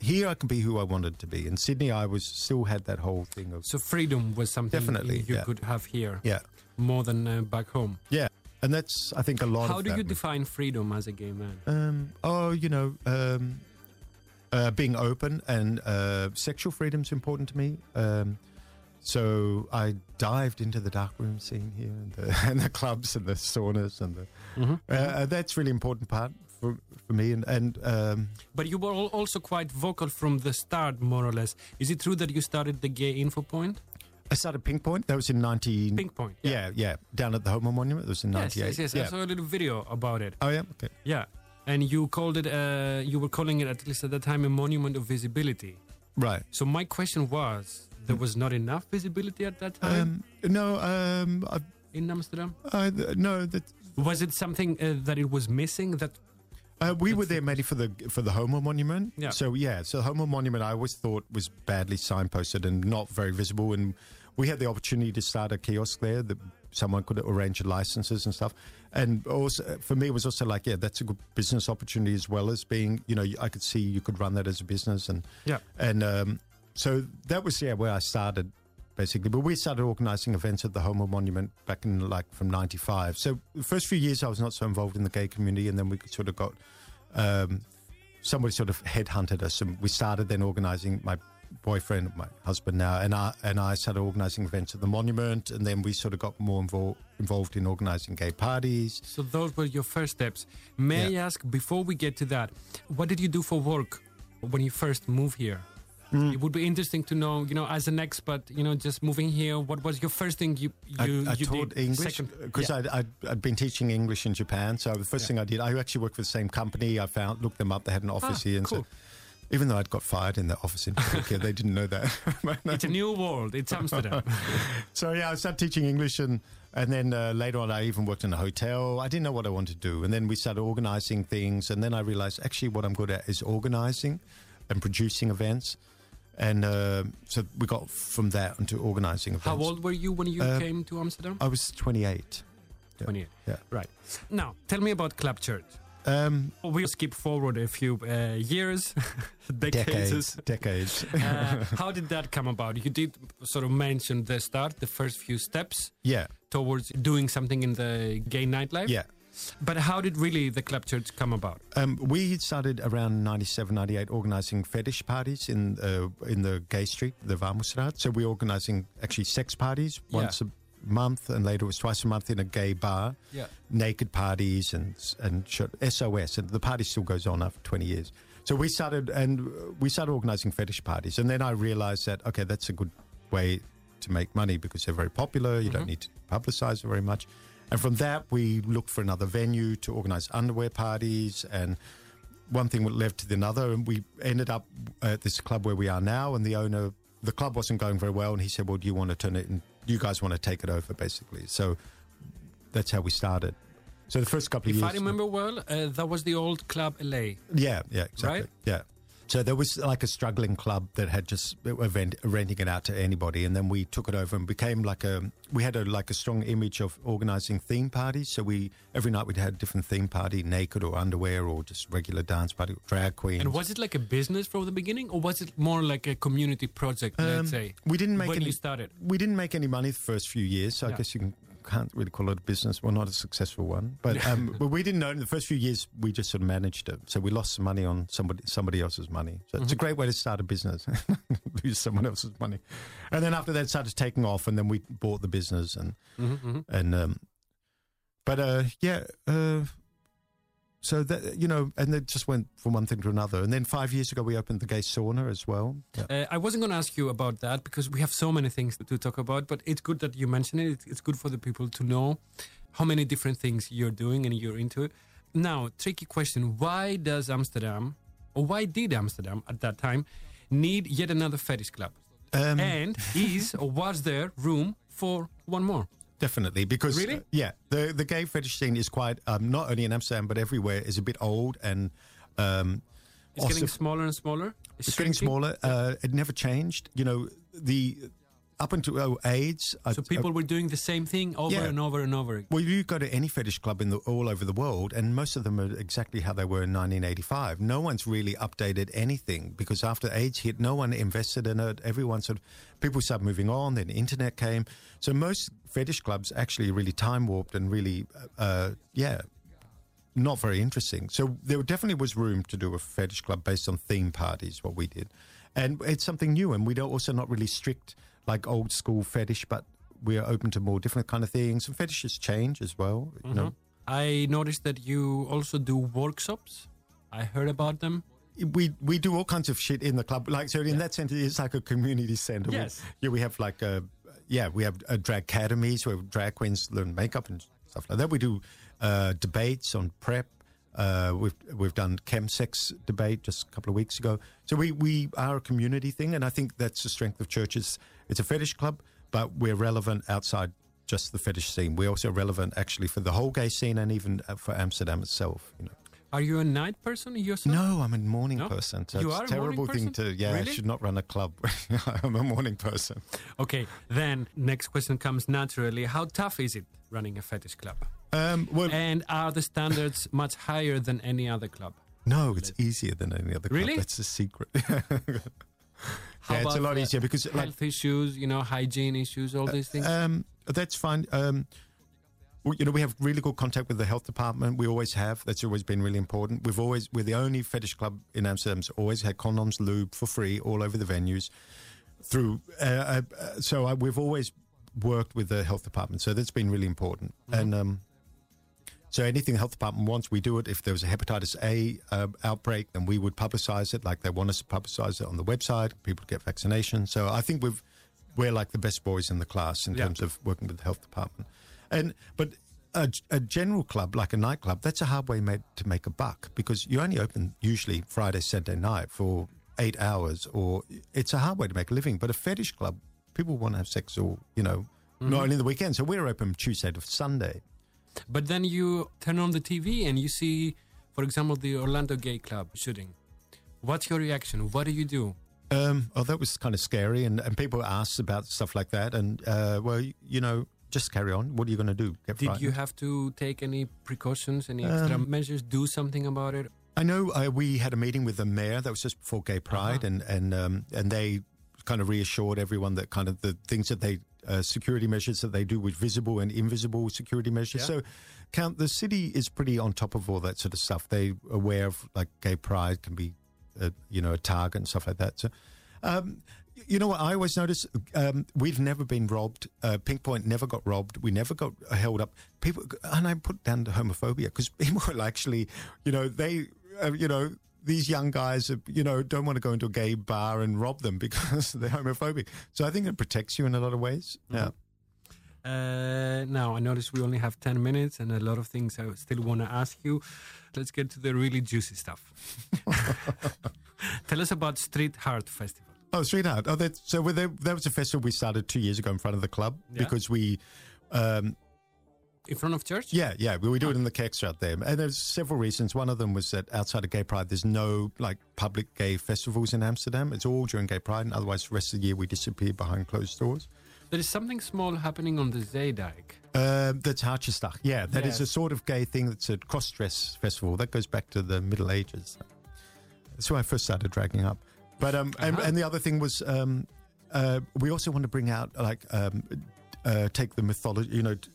Here I can be who I wanted to be. In Sydney, I was still had that whole thing of So freedom was something Definitely, you yeah. could have here yeah, more than uh, back home. yeah, and that's I think a lot. How do you define freedom as a gay man? Um, oh, you know, um, uh, being open and uh, sexual freedom's important to me. Um, so I dived into the dark room scene here and the, and the clubs and the saunas and the. Uh, uh, that's really important part for for me and and um, But you were also quite vocal from the start, more or less. Is it true that you started the Gay Info Point? I started Pink Point. That was in nineteen. Pink Point. Yeah, yeah, down at the Homo Monument. It was in Yes, ninety eight. yes, yes. Yeah. I saw a little video about it. Oh yeah. Okay. Yeah. And you called it, uh, you were calling it, at least at that time, a monument of visibility. Right. So my question was, there was not enough visibility at that time Um, no. Um. I, in Amsterdam? No. That Was it something uh, that it was missing? That Uh, we were there mainly for the for the Homo Monument. Yeah. So yeah, so the Homo Monument I always thought was badly signposted and not very visible. And we had the opportunity to start a kiosk there that someone could arrange licenses and stuff. And also for me, it was also like, yeah, that's a good business opportunity as well as being, you know, I could see you could run that as a business. And yeah. and um, so that was yeah where I started basically. But we started organizing events at the Homo Monument back in like from '95. So the first few years I was not so involved in the gay community, and then we sort of got um, somebody sort of headhunted us, and we started then organizing. My boyfriend, my husband now, and I and I started organizing events at the monument, and then we sort of got more involved involved in organizing gay parties. So those were your first steps. May I ask, before we get to that, what did you do for work when you first moved here? Mm. It would be interesting to know, you know, as an expert, you know, just moving here, what was your first thing you you, I, I you taught did? English because yeah. I'd, I'd, I'd been teaching English in Japan. So the first Yeah. thing I did, I actually worked for the same company. I found looked them up. They had an office Ah, here, and cool. so even though I'd got fired in the office in Tokyo, they didn't know that. It's a new world. It's Amsterdam. so yeah, I started teaching English, and and then uh, later on, I even worked in a hotel. I didn't know what I wanted to do, and then we started organizing things, and then I realized actually what I'm good at is organizing and producing events. And uh, so we got from there into organizing events. How old were you when you Uh, came to Amsterdam? I was 28. Yeah. 28. Yeah. Right. Now, tell me about Club Church. Um, We'll skip forward a few uh, years, decades. decades. Decades. Uh, how did that come about? You did sort of mention the start, the first few steps yeah. towards doing something in the gay nightlife. Yeah. But how did really the Club Church come about? Um, we started around 97, 98 organizing fetish parties in uh, in the gay street, the Warmoesstraat. So we're organizing actually sex parties Yeah. once a month, and later it was twice a month in a gay bar. Yeah. Naked parties and and SOS, and the party still goes on after 20 years. So we started and we started organizing fetish parties, and then I realized that okay, that's a good way to make money because they're very popular. You don't need to publicize it very much. And from that, we looked for another venue to organize underwear parties. And one thing led to the other. And we ended up at this club where we are now. And the owner, the club wasn't going very well. And he said, Well, do you want to turn it in? You guys want to take it over, basically. So that's how we started. So the first couple of If years. If I remember well, uh, that was the old Club LA. Yeah, yeah, exactly. Right? Yeah. So there was like a struggling club that had just event, renting it out to anybody, and then we took it over and became like a. We had a like a strong image of organizing theme parties. So we every night we'd had a different theme party, naked or underwear, or just regular dance party, drag queens. And was it like a business from the beginning, or was it more like a community project? Um, let's say we didn't make when any. you started. We didn't make any money the first few years, so I guess you can, can't really call it a business. Well, not a successful one, but um, but we didn't know. In the first few years, we just sort of managed it, so we lost some money on somebody somebody else's money. So Mm-hmm. it's a great way to start a business, lose someone else's money, and then after that, it started taking off, and then we bought the business, and Mm-hmm, and um, but uh, yeah. Uh, so that you know, and it just went from one thing to another. And then five years ago, we opened the gay sauna as well. Yeah. Uh, I wasn't going to ask you about that because we have so many things to talk about, but it's good that you mention it. It's, good for the people to know how many different things you're doing and you're into it. Now, tricky question why does Amsterdam, or why did Amsterdam at that time, need yet another fetish club? Um, and is or was there room for one more? Definitely, because Really? uh, yeah, the the gay fetish scene is quite um, not only in Amsterdam but everywhere is a bit old and um, It's also- getting smaller and smaller. it's getting smaller. Uh, it never changed. You know, the up until oh, AIDS. uh, So people were doing the same thing over Yeah. and over and over again. Well, you go to any fetish club in the, all over the world, and most of them are exactly how they were in 1985. No one's really updated anything because after AIDS hit, no one invested in it. Everyone sort of people started moving on. Then the internet came, so most fetish clubs actually really time warped and really, uh, yeah, not very interesting. So there definitely was room to do a fetish club based on theme parties. What we did, and it's something new, and we don't also not really strict like old school fetish, but we are open to more different kind of things. And fetishes change as well. You know, I noticed that you also do workshops. I heard about them. we we do all kinds of shit in the club. Like so, in that sense, it's like a community center. We- Yes. yeah, we have like a yeah, we have uh, drag academies where drag queens learn makeup and stuff like that. We do uh, debates on PrEP. Uh, we've we've done chemsex debate just a couple of weeks ago. So we we are a community thing, and I think that's the strength of churches. It's a fetish club, but we're relevant outside just the fetish scene. We're also relevant actually for the whole gay scene and even uh, for Amsterdam itself. You know. Are you a night person yourself? No, I'm a morning No? person. So You it's are a terrible thing person? to. Yeah, Really? I should not run a club. I'm a morning person. Okay, then next question comes naturally. How tough is it running a fetish club? Um, well, And are the standards much higher than any other club? no, it's easier than any other club. Really? That's a secret. How yeah, it's a lot easier because like health issues, you know, hygiene issues, all these things. Um, that's fine. Um, we- you know, we have really good contact with the health department. We always have. That's always been really important. We've always we're the only fetish club in Amsterdam that's always had condoms, lube for free all over the venues. Through uh, uh, uh, so I, we've always worked with the health department. So that's been really important. And um, so anything the health department wants, we do it. If there was a hepatitis A uh, outbreak, then we would publicize it. Like they want us to publicize it on the website. People get vaccinations. So I think we've we're like the best boys in the class in Yeah. terms of working with the health department. And but a, a general club like a nightclub, that's a hard way made to make a buck because you only open usually Friday, Saturday night for eight hours, or it's a hard way to make a living. But a fetish club, people want to have sex, or you know, not only the weekend. So we're open Tuesday to Sunday. But then you turn on the TV and you see, for example, the Orlando Gay Club shooting. What's your reaction? What do you do? Um, oh, that was kind of scary, and, and people asked about stuff like that, and uh, well, you, know, just carry on. What are you going to do? Get Did you have to take any precautions, any extra Um, measures, do something about it? I know uh, we had a meeting with the mayor. That was just before Gay Pride, and and um, and they kind of reassured everyone that kind of the things that they uh, security measures that they do with visible and invisible security measures. Yeah. So, count the city is pretty on top of all that sort of stuff. They aware of like Gay Pride can be, uh, you know, a target and stuff like that. So. Um, you know what I always notice? Um, we've never been robbed. Uh, Pink Point never got robbed. We never got held up. People, and I put down the homophobia because people will actually, you know, they, uh, you know, these young guys, uh, you know, don't want to go into a gay bar and rob them because they're homophobic. So I think it protects you in a lot of ways. Yeah. Uh, now, I notice we only have 10 minutes and a lot of things I still want to ask you. Let's get to the really juicy stuff. Tell us about Street Heart Festival. Oh, Street Heart. Oh, that, so that, that was a festival we started two years ago in front of the club Yeah. because we, um, In front of church? yeah, yeah, we, we do it in the Kerkstraat there. And there's several reasons. One of them was that outside of Gay Pride, there's no like public gay festivals in Amsterdam. It's all during Gay Pride. And otherwise, the rest of the year, we disappear behind closed doors. There is something small happening on the Zeedijk. Um, that's Hartjesdag. Yeah, that is Yes. a sort of gay thing. That's a cross-dress festival that goes back to the Middle Ages. That's when I first started dragging up. But um, and, Uh-huh. and the other thing was um, uh, we also want to bring out like um, uh, take the mythology. You know, t-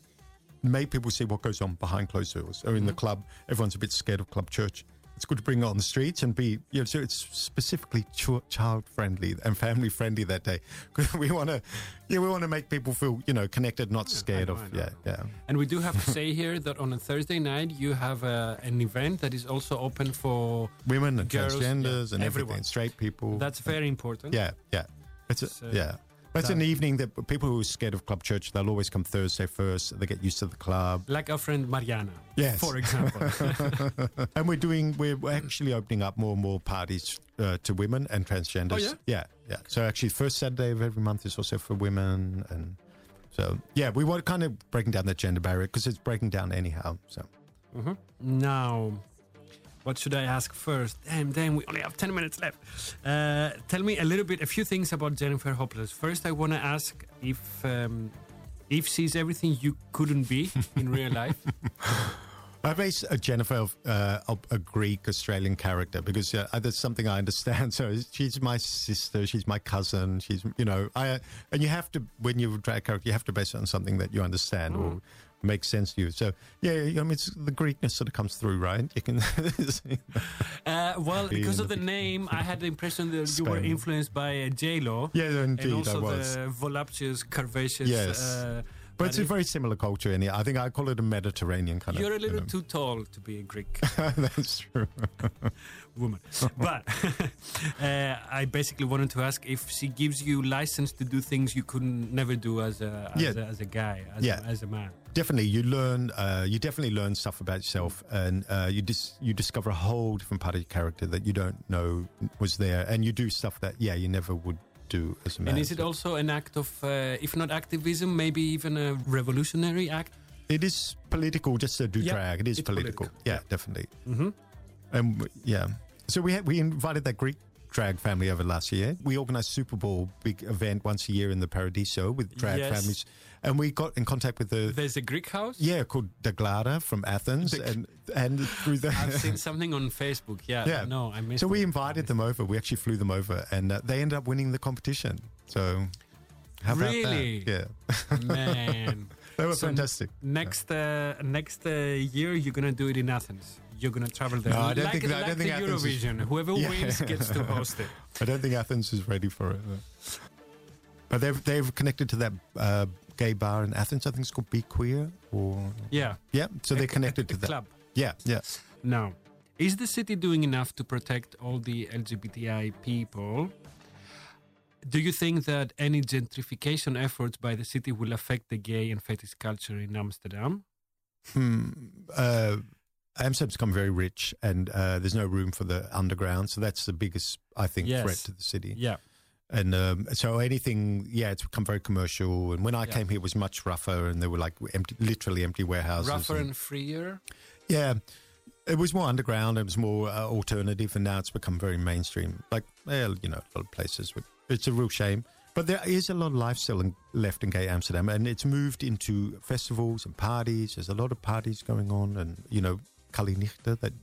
make people see what goes on behind closed doors or in the club. Everyone's a bit scared of club church. It's good to bring it on the streets and be, you know, so it's specifically ch- child friendly and family friendly that day. 'Cause we want to, yeah, we want to make people feel, you know, connected, not scared know, of, yeah, yeah. And we do have to say here that on a Thursday night, you have uh, an event that is also open for. women and Girls, transgenders yeah, and everyone. everything, straight people. That's very important. yeah, yeah. It's a, So yeah. It's that- an evening that people who are scared of club church, they'll always come Thursday first. They get used to the club, Like our friend Mariana. Yes. For example. and we're doing we're actually opening up more and more parties uh, to women and transgenders. Oh, yeah? yeah, yeah. So actually, first Saturday of every month is also for women, and so yeah, we were kind of breaking down that gender barrier because it's breaking down anyhow. So Mhm. Now, what should I ask first? Damn, damn, we only have 10 minutes left. Uh, tell me a little bit, a few things about Jennifer Hopelezz. First, I want to ask if um, if she's everything you couldn't be in real life. I base uh, Jennifer uh, a, Greek Australian character because uh, that's something I understand. So she's my sister, she's my cousin, she's you know I and you have to when you drag a character you have to base it on something that you understand or makes sense to you. So yeah, I mean it's the Greekness sort of comes through, right? You can Uh, well, because of the the- name, I had the impression that you were influenced by uh, J-Lo. yeah, and indeed also I was. the voluptuous, curvaceous. Yes. Uh, but it's a very similar culture, and I think I call it a Mediterranean kind You're a little you know. too tall to be a Greek That's true. woman. but uh, I basically wanted to ask if she gives you license to do things you couldn't never do as a as, Yeah. a, as a guy, as, Yeah. a, as a man. Definitely you learn uh, you definitely learn stuff about yourself and uh, you dis- you discover a whole different part of your character that you don't know was there and you do stuff that yeah you never would do as a man And is it also an act of, uh, if not activism, maybe even a revolutionary act? it is political just to do Yeah, drag it is political. political, yeah, yeah. definitely Mm-hmm. and yeah so we had we invited that greek drag family over last year we organized super bowl big event once a year in the paradiso with drag Yes. families and we got in contact with the There's a Greek house. yeah called Daglada from athens The- and and through the I've seen something on Facebook. Yeah, Yeah. no, I missed. So we invited them over. We actually flew them over, and uh, they ended up winning the competition. So, how about Really? that? Yeah, Man, they were So fantastic. next uh, next uh, year you're gonna do it in Athens. You're gonna travel there. No, I don't like, think- I don't think Athens is- Eurovision. Whoever Yeah. wins gets to host it. I don't think Athens is ready for it. But they've they've connected to that uh, gay bar in Athens. I think it's called Be Queer, or Yeah. yeah. So they're connected to that. club. Yeah, yeah. Now, is the city doing enough to protect all the LGBTI people? Do you think that any gentrification efforts by the city will affect the gay and fetish culture in Amsterdam? Hmm. Uh, Amsterdam's become very rich, and uh, there's no room for the underground. So that's the biggest, I think, Yes. threat to the city. Yeah. And um, so anything, yeah, it's become very commercial. And when I Yeah. came here, it was much rougher, and there were like empty, literally empty warehouses. Rougher and- and freer? yeah, it was more underground. It was more uh, alternative, and now it's become very mainstream. Like, well, you know, a lot of places. It's a real shame. But there is a lot of lifestyle in, left in gay Amsterdam, and it's moved into festivals and parties. There's a lot of parties going on, and you know, Kalinichte, that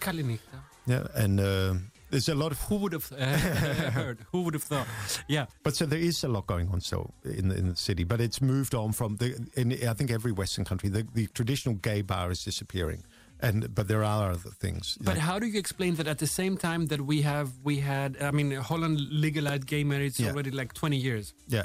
Kalinichta. yeah, and uh, there's a lot of Who would have uh, heard? Who would have thought? Yeah. But so there is a lot going on still in the, in the city, but it's moved on from the. In I think every Western country, the, the traditional gay bar is disappearing, and but there are other things. But like- how do you explain that at the same time that we have, we had, I mean, Holland legalized gay marriage Yeah. already like 20 years yeah,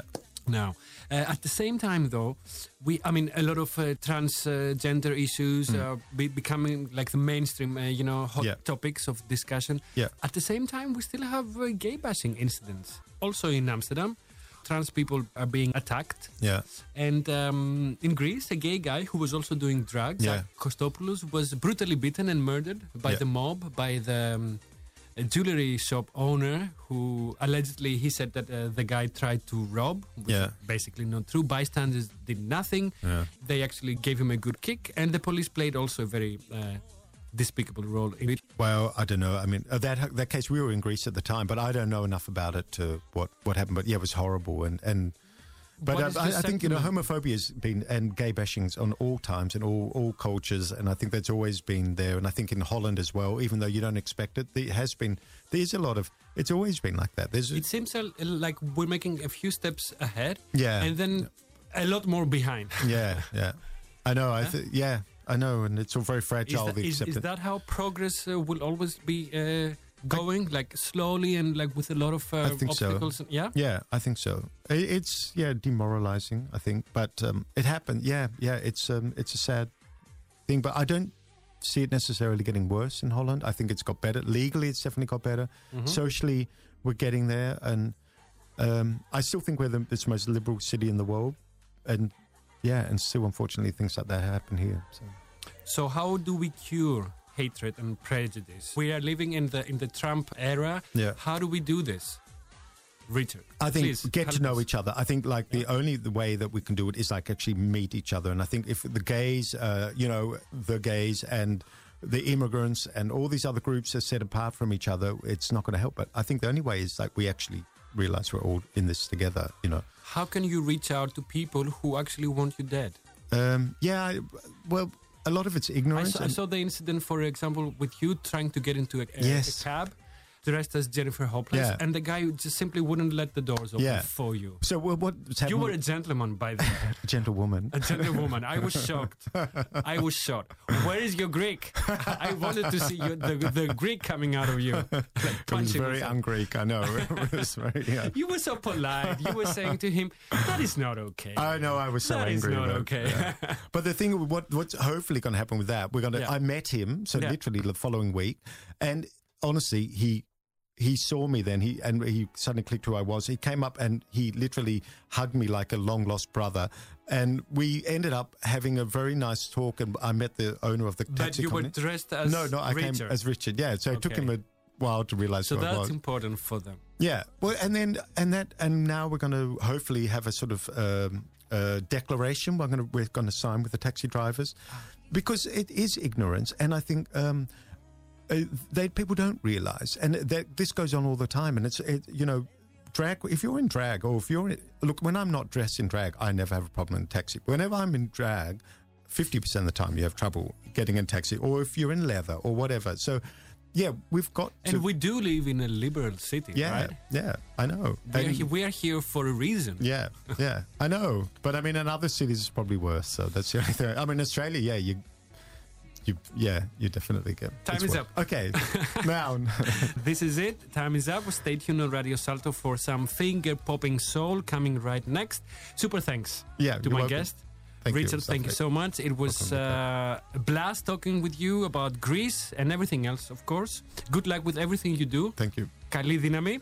now. Uh, at the same time, though, we, I mean, a lot of uh, transgender issues are be- becoming like the mainstream, uh, you know, hot Mm. Yeah. topics of discussion. Yeah. At the same time, we still have uh, gay bashing incidents, also in Amsterdam. trans people are being attacked. Yeah. And um, in Greece, a gay guy who was also doing drugs, Yeah. Kostopoulos, was brutally beaten and murdered by Yeah. the mob, by the um, a jewelry shop owner who allegedly he said that uh, the guy tried to rob, which Yeah. is basically not true. Bystanders did nothing. Yeah. They actually gave him a good kick, and the police played also a very uh, despicable role in it. Well, I don't know. I mean, uh, that that case we were in Greece at the time, but I don't know enough about it to what what happened. But yeah, it was horrible, and and. But uh, I, I think you know homophobia has been and gay bashings on all times and all all cultures, and I think that's always been there. And I think in Holland as well, even though you don't expect it, there has been. There's a lot of. It's always been like that. There's It seems like we're making a few steps ahead, Yeah. and then a lot more behind. yeah, yeah. I know. I th- yeah, I know, and it's all very Is fragile. that, the is, is that how progress uh, will always be uh, going, like slowly and like with a lot of uh, I think so. obstacles? Yeah. Yeah, I think so. I- It's yeah demoralizing. I think, but um, it happened. Yeah, yeah. It's um, it's a sad thing, but I don't see it necessarily getting worse in Holland. I think it's got better legally. It's definitely got better. Mhm. Socially, we're getting there, and um, I still think we're the it's the most liberal city in the world, and yeah, and still unfortunately things like that happen here. So. So how do we cure hatred and prejudice? We are living in the in the Trump era. Yeah. How do we do this, Richard? I think please get to know us. each other. I think like the only the way that we can do it is like actually meet each other. And I think if the gays, uh, you know, the gays and the immigrants and all these other groups are set apart from each other, it's not going to help. But I think the only way is like we actually realize we're all in this together. You know. How can you reach out to people who actually want you dead? Um, yeah. Well, a lot of it's I ignorance. saw, I saw the incident, for example, with you trying to get into a, a- Yes. a cab dressed as Jennifer Hopelezz, Yeah. and the guy just simply wouldn't let the doors open Yeah. for you. so well, happened? You were a gentleman by the way. gentlewoman. A gentlewoman. I was shocked. I was shocked. Where is your Greek? I wanted to see the, the Greek coming out of you. Like It was very un-Greek. I know. it was very. Yeah. You were so polite. You were saying to him, "That is not okay." I know. I was so That is angry. not about okay. Yeah. But the thing, what what's hopefully going to happen with that, we're going to. I met him, so literally the following week, and honestly, he he saw me then. He and he suddenly clicked who I was. He came up and he literally hugged me like a long lost brother, and we ended up having a very nice talk. And I met the owner of the but taxi you were company. dressed as no, no, I Richard. came as Richard. Yeah, so it took him a while to realize so who I that's was. important for them. Yeah. Well, and then and that and now we're going to hopefully have a sort of um, uh, declaration. We're going to we're going to sign with the taxi drivers because it is ignorance, and I think. Um, uh, they people don't realize, and that this goes on all the time. And it's it, you know, drag. If you're in drag, or if you're in, look, when I'm not dressed in drag, I never have a problem in a taxi. Whenever I'm in drag, fifty percent of the time you have trouble getting in a taxi, or if you're in leather or whatever. So, yeah, we've got And to. we do live in a liberal city, yeah, right? yeah, I know. We are, And- we are here for a reason. yeah, yeah, I know. But I mean, in other cities, it's probably worse. So that's the only thing. I mean, Australia, yeah, you, you, yeah, you definitely get. Time it's is worse. up. Okay, now, This is it. Time is up. Stay tuned on Radio Salto for some finger popping soul coming right next. Super thanks yeah, to you're my welcome. guest. Thank you, it Richard, was thank you lovely. so much. It was uh, a blast talking with you about Greece and everything else, of course. Good luck with everything you do. Thank you. Καλή δύναμη.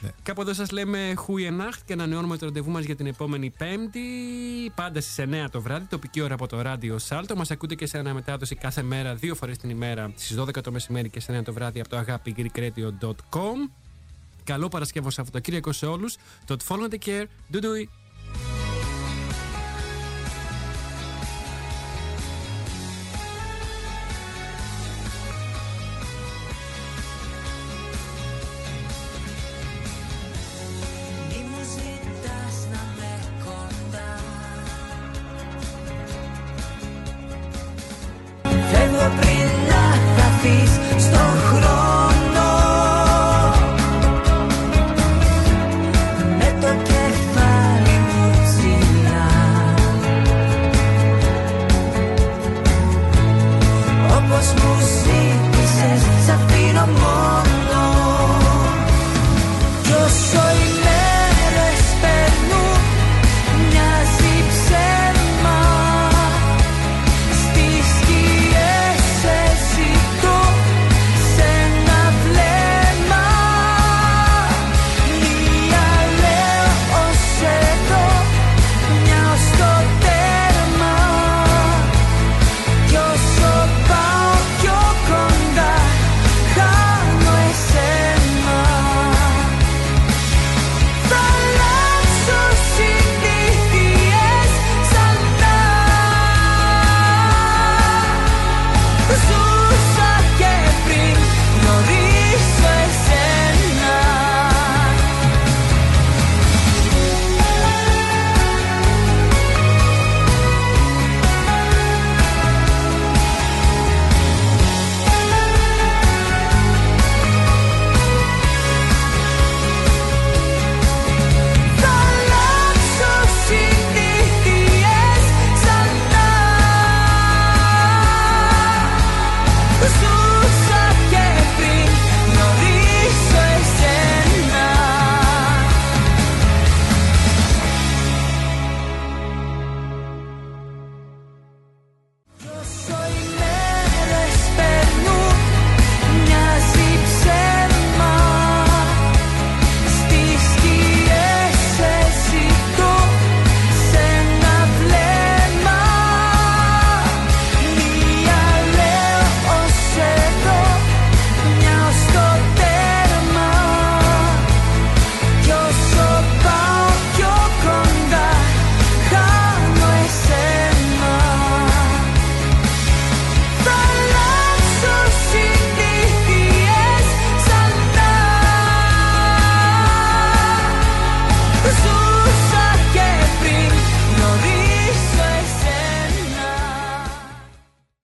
Ναι. Κάπου εδώ σας λέμε Χούιενάχτ και ανανεώνουμε το ραντεβού μας για την επόμενη Πέμπτη. Πάντα στις 9 το βράδυ, τοπική ώρα από το ράδιο Σάλτο. Μας ακούτε και σε αναμετάδοση κάθε μέρα, δύο φορές την ημέρα, στις 12 το μεσημέρι και σε 9 το βράδυ από το agapigreekradio.com. Καλό Παρασκευό Σαββατοκύριακο σε όλους. Don't follow the care. Do do it.